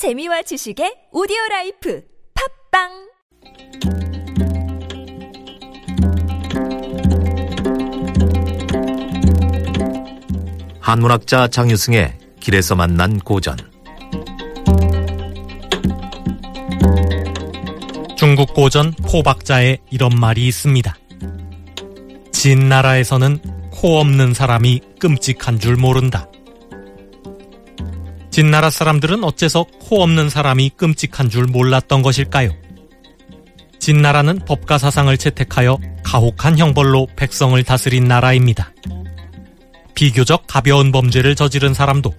재미와 지식의 오디오 life 팟빵 한문학자 장유승의 길에서 만난 고전 중국 고전 포박자에 이런 말이 있습니다. 진 나라에서는 코 없는 사람이 끔찍한 줄 모른다. 진 나라 사람들은 어째서 코 없는 사람이 끔찍한 줄 몰랐던 것일까요? 진 나라는 법과 사상을 채택하여 가혹한 형벌로 백성을 다스린 나라입니다. 비교적 가벼운 범죄를 저지른 사람도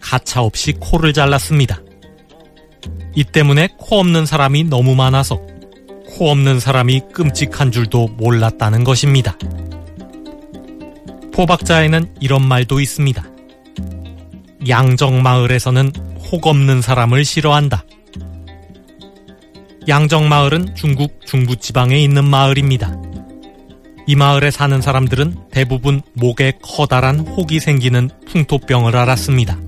가차없이 코를 잘랐습니다. 이 때문에 코 없는 사람이 너무 많아서 코 없는 사람이 끔찍한 줄도 몰랐다는 것입니다. 포박자에는 이런 말도 있습니다. 양정마을에서는 혹 없는 사람을 싫어한다. 양정마을은 중국 중부지방에 있는 마을입니다. 이 마을에 사는 사람들은 대부분 목에 커다란 혹이 생기는 풍토병을 앓았습니다.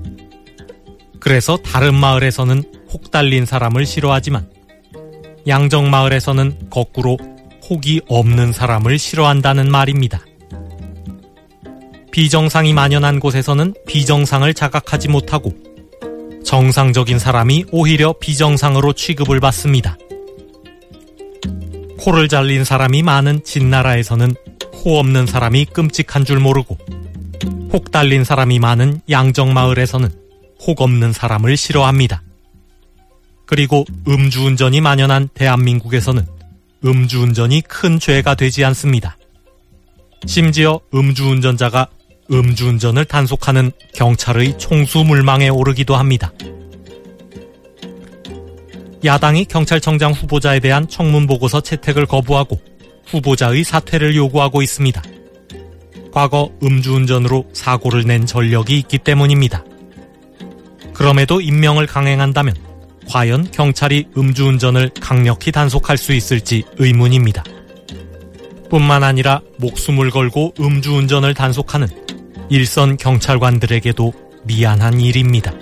그래서 다른 마을에서는 혹 달린 사람을 싫어하지만 양정마을에서는 거꾸로 혹이 없는 사람을 싫어한다는 말입니다. 비정상이 만연한 곳에서는 비정상을 자각하지 못하고 정상적인 사람이 오히려 비정상으로 취급을 받습니다. 코를 잘린 사람이 많은 진나라에서는 코 없는 사람이 끔찍한 줄 모르고 혹 달린 사람이 많은 양정마을에서는 혹 없는 사람을 싫어합니다. 그리고 음주운전이 만연한 대한민국에서는 음주운전이 큰 죄가 되지 않습니다. 심지어 음주운전자가 음주운전을 단속하는 경찰의 총수물망에 오르기도 합니다. 야당이 경찰청장 후보자에 대한 청문보고서 채택을 거부하고 후보자의 사퇴를 요구하고 있습니다. 과거 음주운전으로 사고를 낸 전력이 있기 때문입니다. 그럼에도 임명을 강행한다면 과연 경찰이 음주운전을 강력히 단속할 수 있을지 의문입니다. 뿐만 아니라 목숨을 걸고 음주운전을 단속하는 일선 경찰관들에게도 미안한 일입니다.